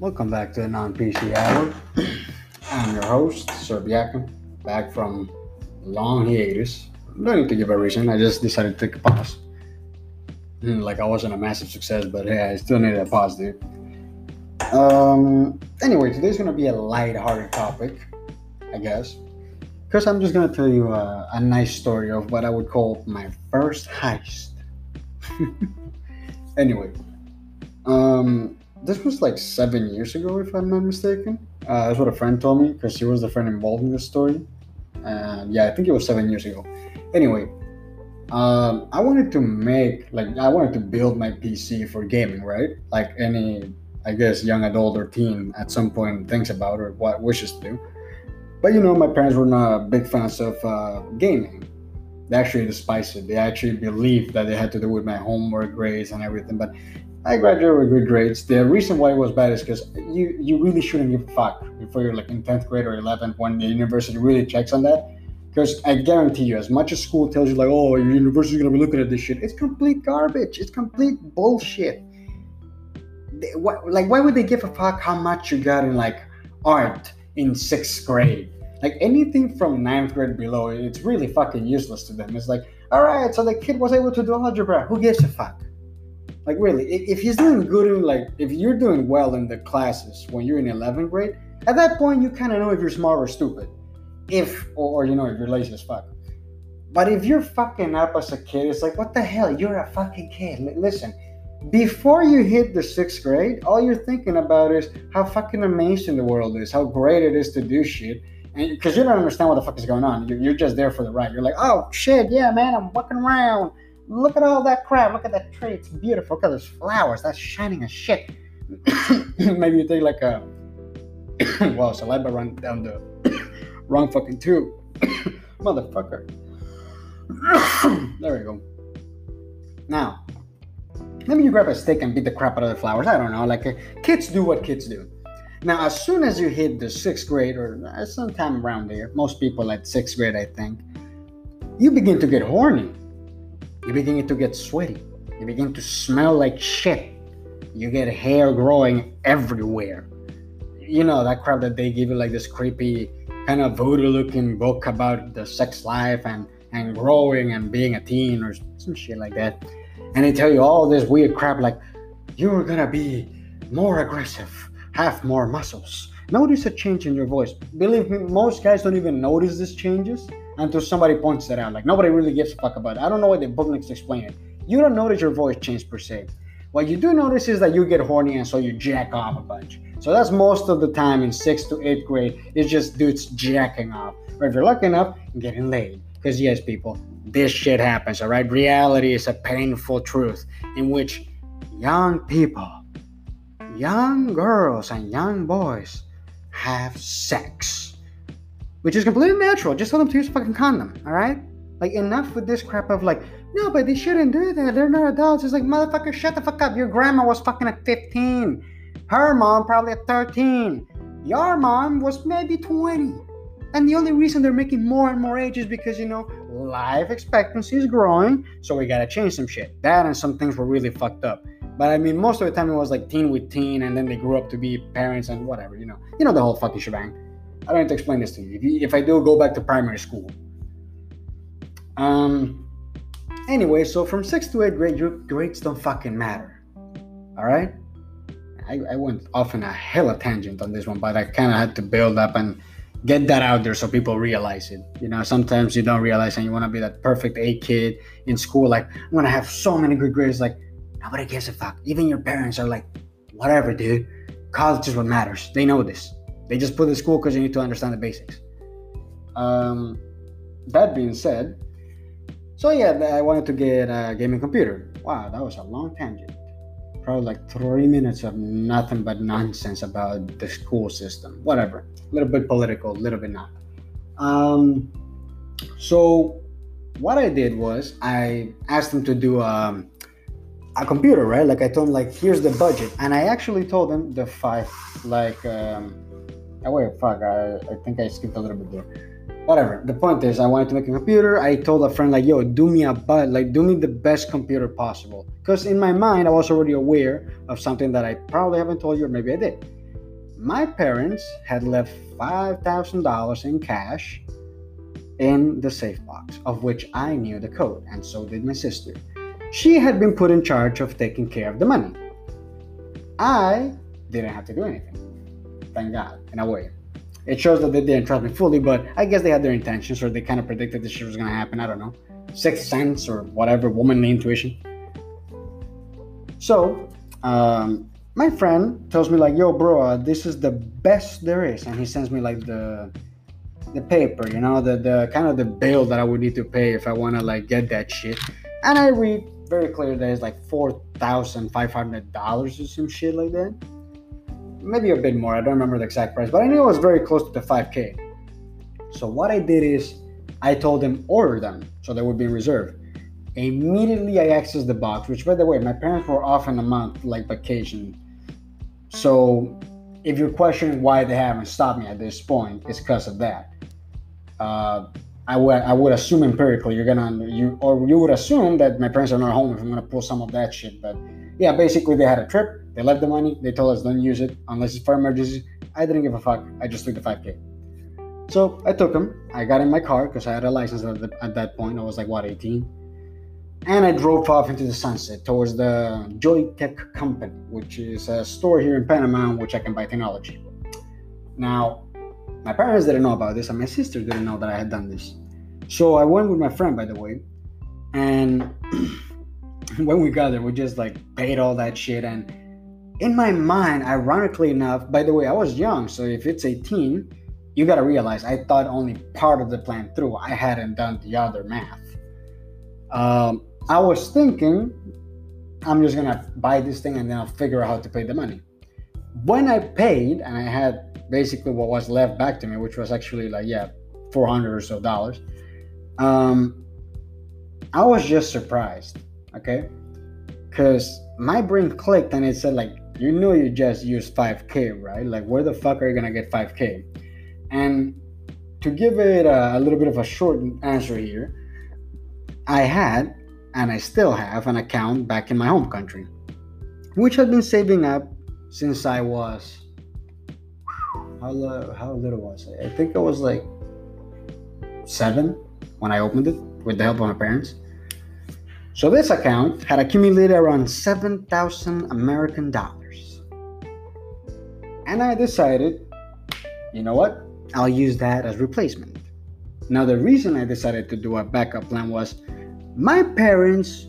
Welcome back to the Non PC Hour. I'm your host, Serbiakin, back from long hiatus. Don't need to give a reason, I just decided to take a pause. Hmm, Like I wasn't a massive success, but hey, I still needed a pause, dude. Um, anyway, today's gonna be a light-hearted topic, I guess. Because I'm just gonna tell you a, a nice story of what I would call my first heist. anyway, um, this was like seven years ago, if I'm not mistaken. Uh, that's what a friend told me because she was the friend involved in this story. And yeah, I think it was seven years ago. Anyway, um, I wanted to make like I wanted to build my PC for gaming, right? Like any, I guess, young adult or teen at some point thinks about or what wishes to do. But you know, my parents were not big fans of uh, gaming. They actually despised it. They actually believed that it had to do with my homework grades and everything. But I graduated with good grades. The reason why it was bad is because you you really shouldn't give a fuck before you're like in tenth grade or eleventh when the university really checks on that. Because I guarantee you, as much as school tells you like, oh, your university's gonna be looking at this shit, it's complete garbage. It's complete bullshit. They, like, why would they give a fuck how much you got in like art in sixth grade? Like anything from ninth grade below, it's really fucking useless to them. It's like, all right, so the kid was able to do algebra. Who gives a fuck? Like really, if, he's doing good in like, if you're doing well in the classes when you're in 11th grade, at that point you kind of know if you're smart or stupid, if or, or you know if you're lazy as fuck. But if you're fucking up as a kid, it's like, what the hell? You're a fucking kid. L- listen, before you hit the sixth grade, all you're thinking about is how fucking amazing the world is, how great it is to do shit. Because you don't understand what the fuck is going on, you're, you're just there for the ride. You're like, oh shit, yeah, man, I'm walking around. Look at all that crap. Look at that tree. It's beautiful. Look at those flowers. That's shining as shit. Maybe you take like a well, saliva run down the wrong fucking tube. Motherfucker. there we go. Now, maybe you grab a stick and beat the crap out of the flowers. I don't know. Like uh, kids do what kids do. Now, as soon as you hit the sixth grade or uh, sometime around there, most people at sixth grade, I think, you begin to get horny. You begin to get sweaty. You begin to smell like shit. You get hair growing everywhere. You know, that crap that they give you like this creepy, kind of voodoo looking book about the sex life and, and growing and being a teen or some shit like that. And they tell you all this weird crap like, you're gonna be more aggressive, have more muscles. Notice a change in your voice. Believe me, most guys don't even notice these changes until somebody points it out. Like nobody really gives a fuck about it. I don't know why the book needs to explain it. You don't notice your voice change per se. What you do notice is that you get horny and so you jack off a bunch. So that's most of the time in sixth to eighth grade. It's just dudes jacking off. Or if you're lucky enough, getting laid. Because yes, people, this shit happens, all right? Reality is a painful truth in which young people, young girls, and young boys have sex. Which is completely natural. Just tell them to use fucking condom, all right? Like, enough with this crap of like, no, but they shouldn't do that. They're not adults. It's like, motherfucker, shut the fuck up. Your grandma was fucking at 15. Her mom probably at 13. Your mom was maybe 20. And the only reason they're making more and more age is because, you know, life expectancy is growing. So we gotta change some shit. That and some things were really fucked up. But I mean, most of the time it was like teen with teen, and then they grew up to be parents and whatever, you know. You know the whole fucking shebang. I don't need to explain this to you. If, you, if I do, go back to primary school. Um. Anyway, so from sixth to eighth grade, your grades don't fucking matter. All right. I, I went off in a hella tangent on this one, but I kind of had to build up and get that out there so people realize it. You know, sometimes you don't realize and you want to be that perfect A kid in school. Like, I'm going to have so many good grades. Like, nobody gives a fuck. Even your parents are like, whatever, dude. College is what matters. They know this. They just put in school because you need to understand the basics. Um, that being said, so yeah, I wanted to get a gaming computer. Wow, that was a long tangent. Probably like three minutes of nothing but nonsense about the school system. Whatever. A little bit political, a little bit not. Um, so what I did was I asked them to do um, a computer, right? Like I told them, like here's the budget, and I actually told them the five, like, um, oh wait, fuck, I, I think I skipped a little bit there whatever. The point is, I wanted to make a computer. I told a friend like, "Yo, do me a but like, do me the best computer possible." Because in my mind, I was already aware of something that I probably haven't told you, or maybe I did. my parents had left $5,000 in cash in the safe box, of which I knew the code, and so did my sister. She had been put in charge of taking care of the money. I didn't have to do anything. Thank God, in a way. It shows that they didn't trust me fully, but I guess they had their intentions or they kind of predicted this shit was gonna happen. I don't know. Sixth sense or whatever, womanly intuition. So, um, my friend tells me like, "Yo, bro, uh, this is the best there is," and he sends me like the the paper, you know, the the kind of the bill that I would need to pay if I want to like get that shit. And I read very clear that it's like four thousand five hundred dollars or some shit like that. Maybe a bit more. I don't remember the exact price, but I knew it was very close to the five k. So what I did is I told them order them so they would be reserved. Immediately I accessed the box, which by the way, my parents were off in a month, like vacation. So if you're questioning why they haven't stopped me at this point, it's because of that. Uh, I would I would assume empirically you're gonna you or you would assume that my parents are not home if I'm gonna pull some of that shit. But yeah, basically they had a trip, they left the money, they told us don't use it unless it's for emergency. I didn't give a fuck. I just took the 5k. So I took them. I got in my car because I had a license at, the, at that point. I was like what 18, and I drove off into the sunset towards the Joy Tech Company, which is a store here in Panama which I can buy technology. Now my parents didn't know about this, and my sister didn't know that I had done this. So I went with my friend, by the way, and when we got there, we just like paid all that shit. And in my mind, ironically enough, by the way, I was young, so if it's 18, you gotta realize I thought only part of the plan through. I hadn't done the other math. Um, I was thinking, I'm just gonna buy this thing and then I'll figure out how to pay the money. When I paid and I had basically what was left back to me, which was actually like yeah, four hundred or so dollars. Um, I was just surprised, okay, because my brain clicked and it said like, you know, you just used five k, right? Like, where the fuck are you gonna get five k? And to give it a, a little bit of a short answer here, I had and I still have an account back in my home country, which had been saving up since I was how, lo- how little was I? I think I was like seven when I opened it with the help of my parents. So this account had accumulated around 7,000 American dollars. And I decided, you know what? I'll use that as replacement. Now, the reason I decided to do a backup plan was my parents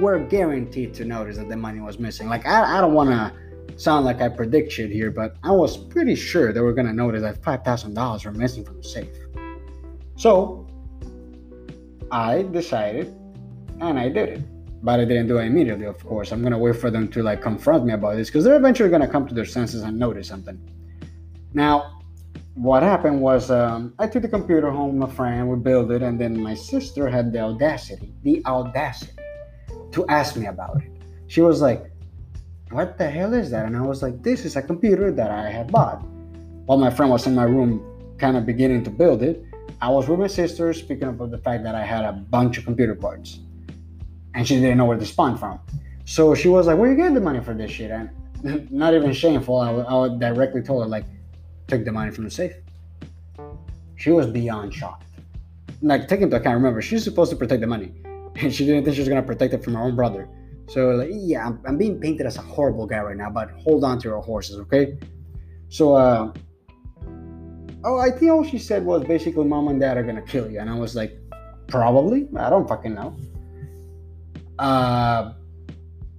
were guaranteed to notice that the money was missing. Like, I, I don't want to sound like I predict shit here, but I was pretty sure they were gonna notice that five thousand dollars were missing from the safe. So I decided, and I did it, but I didn't do it immediately. Of course, I'm gonna wait for them to like confront me about this because they're eventually gonna come to their senses and notice something. Now, what happened was um, I took the computer home with my friend, we built it, and then my sister had the audacity, the audacity, to ask me about it. She was like, what the hell is that? And I was like, this is a computer that I had bought. While my friend was in my room, kind of beginning to build it, I was with my sister speaking about the fact that I had a bunch of computer parts. And she didn't know where to spawn from. So she was like, where you get the money for this shit? And not even shameful, I, I directly told her, like, took the money from the safe. She was beyond shocked. Like, take into account, remember, she's supposed to protect the money. And she didn't think she was going to protect it from her own brother. So like, yeah, I'm, I'm, being painted as a horrible guy right now, but hold on to your horses, okay? So, uh, oh, I think all she said was basically, "Mom and Dad are gonna kill you," and I was like, probably. I don't fucking know. Uh,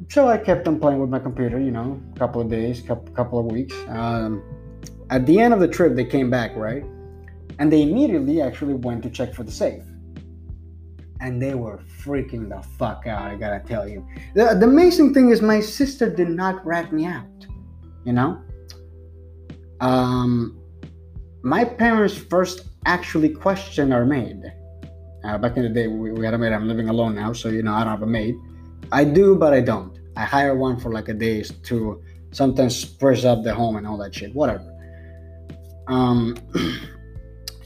so I kept on playing with my computer, you know, a couple of days, couple couple of weeks. Um, at the end of the trip, they came back, right? And they immediately actually went to check for the safe and they were freaking the fuck out. I gotta tell you. The, the amazing thing is, my sister did not rat me out. You know, um, my parents first actually questioned our maid. Uh, back in the day, we, we had a maid. I'm living alone now, so you know I don't have a maid. I do, but I don't. I hire one for like a day to sometimes spruce up the home and all that shit. Whatever. Um.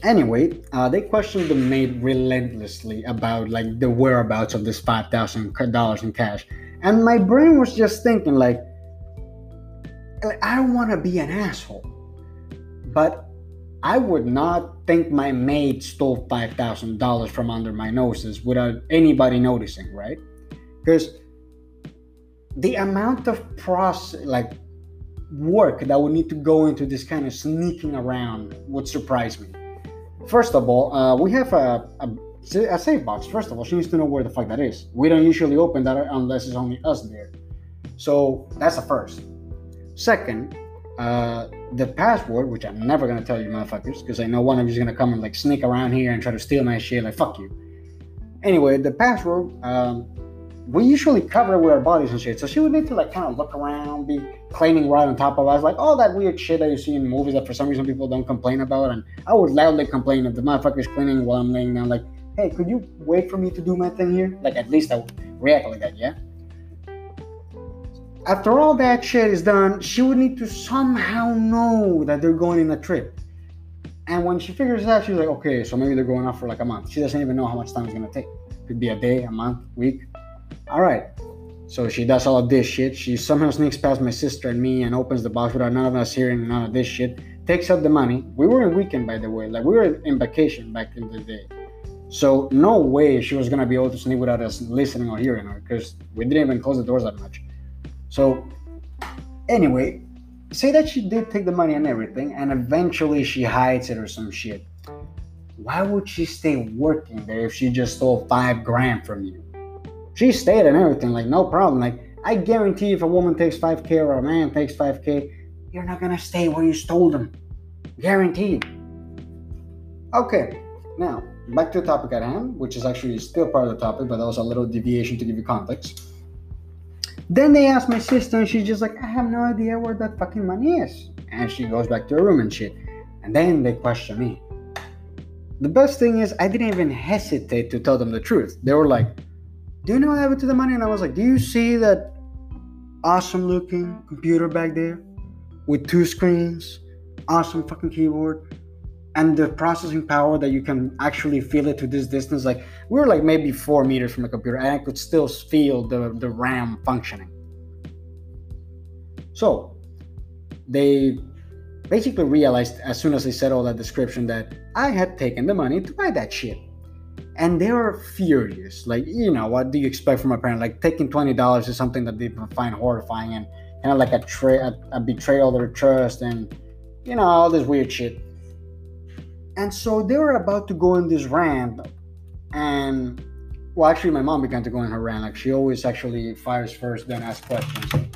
Anyway, uh, they questioned the maid relentlessly about like the whereabouts of this five thousand dollars in cash, and my brain was just thinking like, I don't want to be an asshole, but I would not think my maid stole five thousand dollars from under my noses without anybody noticing, right? Because the amount of process, like work that would need to go into this kind of sneaking around would surprise me. First of all, uh, we have a, a, a safe box. First of all, she needs to know where the fuck that is. We don't usually open that unless it's only us there. So that's the first. Second, uh, the password, which I'm never gonna tell you motherfuckers, because I know one of you's gonna come and like sneak around here and try to steal my shit. Like fuck you. Anyway, the password, um, we usually cover with our bodies and shit. So she would need to like kind of look around, be cleaning right on top of us, like all that weird shit that you see in movies that for some reason people don't complain about. And I would loudly complain if the motherfucker's cleaning while I'm laying down, like, hey, could you wait for me to do my thing here? Like at least I would react like that, yeah? After all that shit is done, she would need to somehow know that they're going on a trip. And when she figures it out, she's like, okay, so maybe they're going off for like a month. She doesn't even know how much time it's gonna take. Could be a day, a month, week. All right. So she does all of this shit. She somehow sneaks past my sister and me and opens the box without none of us hearing none of this shit. Takes out the money. We were in weekend, by the way. Like we were in vacation back in the day. So no way she was gonna be able to sneak without us listening or hearing her, because we didn't even close the doors that much. So anyway, say that she did take the money and everything, and eventually she hides it or some shit. Why would she stay working there if she just stole five grand from you? She stayed and everything, like no problem. Like I guarantee if a woman takes 5k or a man takes 5k, you're not gonna stay where you stole them. Guaranteed. Okay, now back to the topic at hand, which is actually still part of the topic, but that was a little deviation to give you context. Then they ask my sister, and she's just like, I have no idea where that fucking money is. And she goes back to her room and shit. And then they question me. The best thing is, I didn't even hesitate to tell them the truth. They were like, Do you know what happened to the money? And I was like, Do you see that awesome looking computer back there with two screens, awesome fucking keyboard? and the processing power that you can actually feel it to this distance like we were like maybe four meters from the computer and i could still feel the, the ram functioning so they basically realized as soon as they said all that description that i had taken the money to buy that shit and they were furious like you know what do you expect from a parent like taking $20 is something that they find horrifying and kind of like a, tra- a, a betrayal of their trust and you know all this weird shit and so they were about to go in this rant, and well, actually, my mom began to go in her rant. Like she always actually fires first, then asks questions.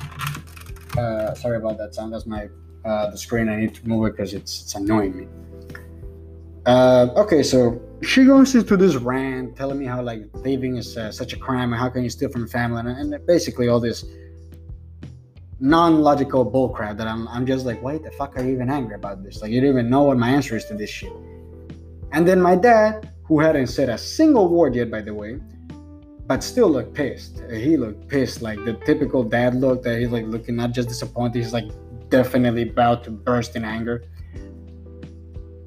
Uh, sorry about that sound. That's my uh, the screen. I need to move it because it's it's annoying me. Uh, okay, so she goes into this rant, telling me how like thieving is uh, such a crime, and how can you steal from family, and, and basically all this non-logical bullcrap that I'm, I'm just like, why the fuck are you even angry about this? Like you don't even know what my answer is to this shit. And then my dad, who hadn't said a single word yet, by the way, but still looked pissed. He looked pissed, like the typical dad look that he's like looking not just disappointed, he's like definitely about to burst in anger.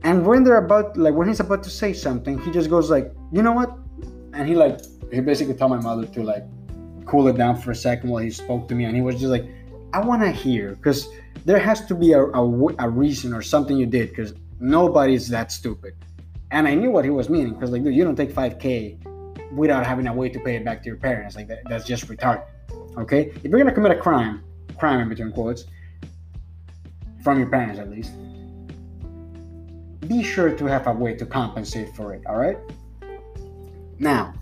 And when they're about like when he's about to say something, he just goes like, you know what? And he like he basically told my mother to like cool it down for a second while he spoke to me, and he was just like, I want to hear because there has to be a, a, a reason or something you did because nobody's that stupid. And I knew what he was meaning because, like, dude, you don't take 5K without having a way to pay it back to your parents. Like, that, that's just retarded. Okay? If you're to commit a crime, crime in between quotes, from your parents at least, be sure to have a way to compensate for it. All right? Now,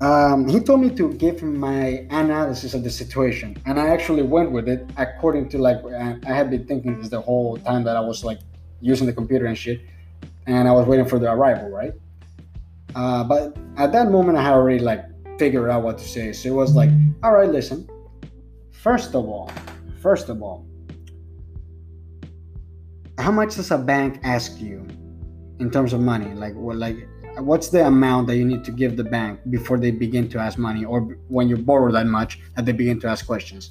um, he told me to give him my analysis of the situation, and I actually went with it according to like I had been thinking this the whole time that I was like using the computer and shit, and I was waiting for the arrival, right? Uh, but at that moment, I had already like figured out what to say. So it was like, all right, listen. First of all, first of all, how much does a bank ask you in terms of money? Like, what, like what's the amount that you need to give the bank before they begin to ask money or when you borrow that much that they begin to ask questions?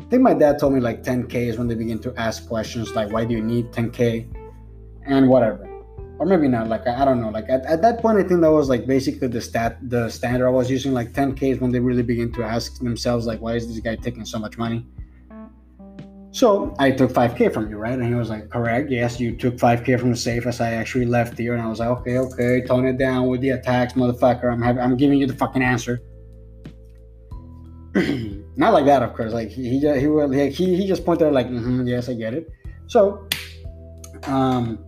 I think my dad told me like 10k is when they begin to ask questions like why do you need 10k and whatever. Or maybe not like i, I don't know. Like at, at that point i think that was like basically the stat the standard i was using. Like 10k is when they really begin to ask themselves like why is this guy taking so much money So I took 5K from you, right? And he was like, correct. Yes, you took 5K from the safe as I actually left here. And I was like, okay, okay, tone it down with the attacks, motherfucker. I'm having, I'm giving you the fucking answer. Not like that, of course. Like he he he he, he, just pointed out like, mm-hmm, yes, I get it. So, um,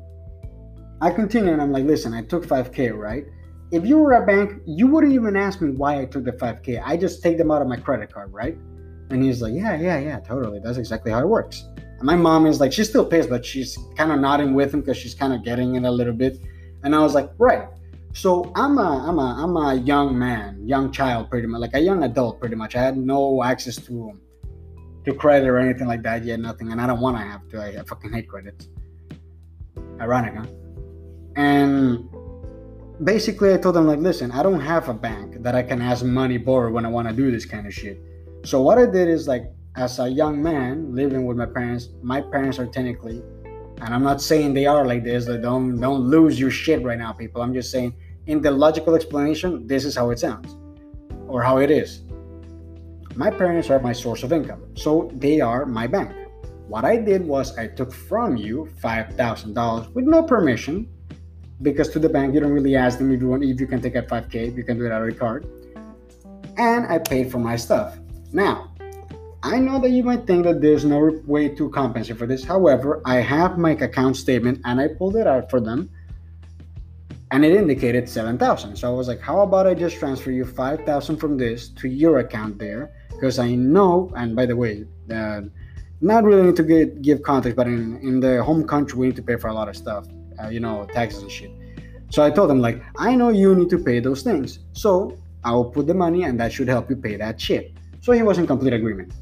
I continue and I'm like, listen, I took 5K, right? If you were a bank, you wouldn't even ask me why I took the 5K. I just take them out of my credit card, right? And he's like, yeah, yeah, yeah, totally. That's exactly how it works. And my mom is like, she's still pissed, but she's kind of nodding with him because she's kind of getting it a little bit. And I was like, right. So I'm a I'm a I'm a young man, young child, pretty much like a young adult, pretty much. I had no access to to credit or anything like that yet, nothing, and I don't want to have to. I, I fucking hate credit. Ironic, huh? And basically, I told them like, listen, I don't have a bank that I can ask money borrow when I want to do this kind of shit. So what I did is like, as a young man living with my parents, my parents are technically, and I'm not saying they are like this. Like don't don't lose your shit right now, people. I'm just saying in the logical explanation, this is how it sounds, or how it is. My parents are my source of income, so they are my bank. What I did was I took from you five thousand dollars with no permission, because to the bank you don't really ask them if you want if you can take out five k. You can do it out of your card, and I paid for my stuff. Now, I know that you might think that there's no way to compensate for this. However, I have my account statement and I pulled it out for them and it indicated 7,000. So I was like, how about I just transfer you 5,000 from this to your account there? Because I know, and by the way, uh, not really need to get, give context, but in, in the home country, we need to pay for a lot of stuff, uh, you know, taxes and shit. So I told them, like, I know you need to pay those things. So I will put the money and that should help you pay that shit. So he was in complete agreement.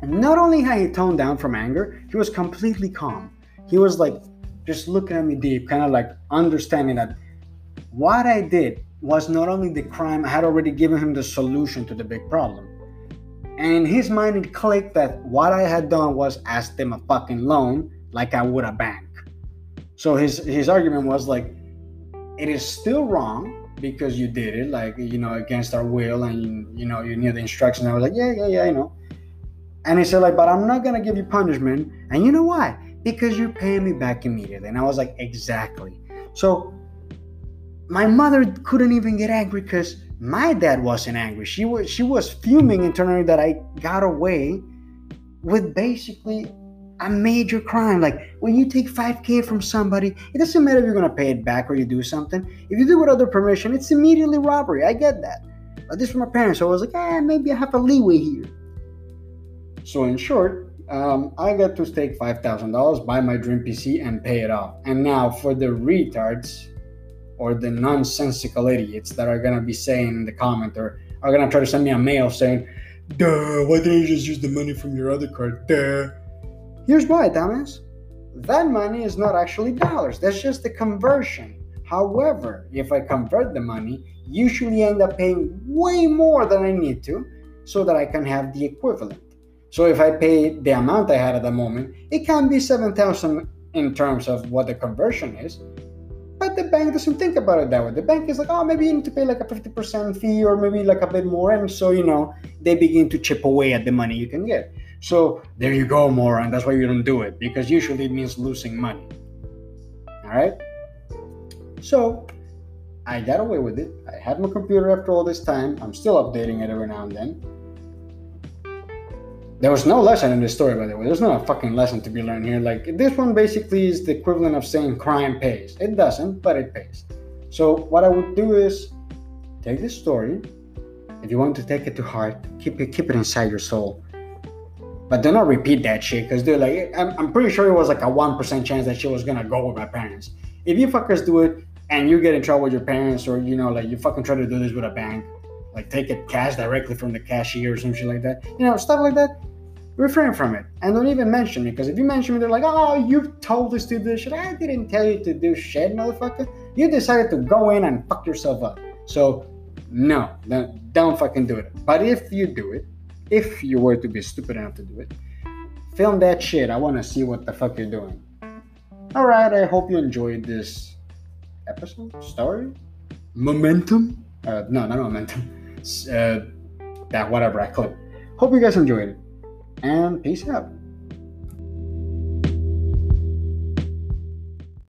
And not only had he toned down from anger, he was completely calm. He was like just looking at me deep, kind of like understanding that what I did was not only the crime, I had already given him the solution to the big problem. And in his mind, it clicked that what I had done was ask them a fucking loan like I would a bank. So his his argument was like, it is still wrong because you did it, like you know, against our will, and you know, you knew the instructions. I was like, yeah, yeah, yeah, I know. And he said, like, but I'm not gonna give you punishment. And you know why? Because you're paying me back immediately. And I was like, exactly. So my mother couldn't even get angry because my dad wasn't angry. She was she was fuming internally that I got away with basically a major crime. Like when you take 5K from somebody, it doesn't matter if you're gonna pay it back or you do something. If you do it without permission, it's immediately robbery. I get that. But this from my parents, so I was like, eh, maybe I have a leeway here. So in short, um, I got to stake five thousand dollars, buy my dream PC, and pay it off. And now for the retards or the nonsensical idiots that are gonna be saying in the comment or are gonna try to send me a mail saying, "Duh, why didn't you just use the money from your other card?" Duh. Here's why, dumbass. That money is not actually dollars. That's just the conversion. However, if I convert the money, usually end up paying way more than I need to so that I can have the equivalent. So if I pay the amount I had at the moment, it can be 7,000 in terms of what the conversion is. But the bank doesn't think about it that way. The bank is like, oh, maybe you need to pay like a 50% fee or maybe like a bit more. And so, you know, they begin to chip away at the money you can get. So there you go, moron. That's why you don't do it because usually it means losing money. All right. So I got away with it. I had my computer after all this time. I'm still updating it every now and then. There was no lesson in this story, by the way. There's not a fucking lesson to be learned here. Like, this one basically is the equivalent of saying crime pays. It doesn't, but it pays. So, what I would do is take this story. If you want to take it to heart, keep it, keep it inside your soul. But do not repeat that shit because they're like, I'm, I'm pretty sure it was like a 1% chance that shit was gonna go with my parents. If you fuckers do it and you get in trouble with your parents or, you know, like you fucking try to do this with a bank, like take it cash directly from the cashier or some shit like that, you know, stuff like that, refrain from it. And don't even mention me because if you mention me, they're like, oh, you told us to do this shit. I didn't tell you to do shit, motherfucker. You decided to go in and fuck yourself up. So, no, don't, don't fucking do it. But if you do it, if you were to be stupid enough to do it, film that shit. I want to see what the fuck you're doing. All right, I hope you enjoyed this episode, story, momentum. Uh, no, not momentum. Uh, that whatever I clip. Hope you guys enjoyed it, and peace out.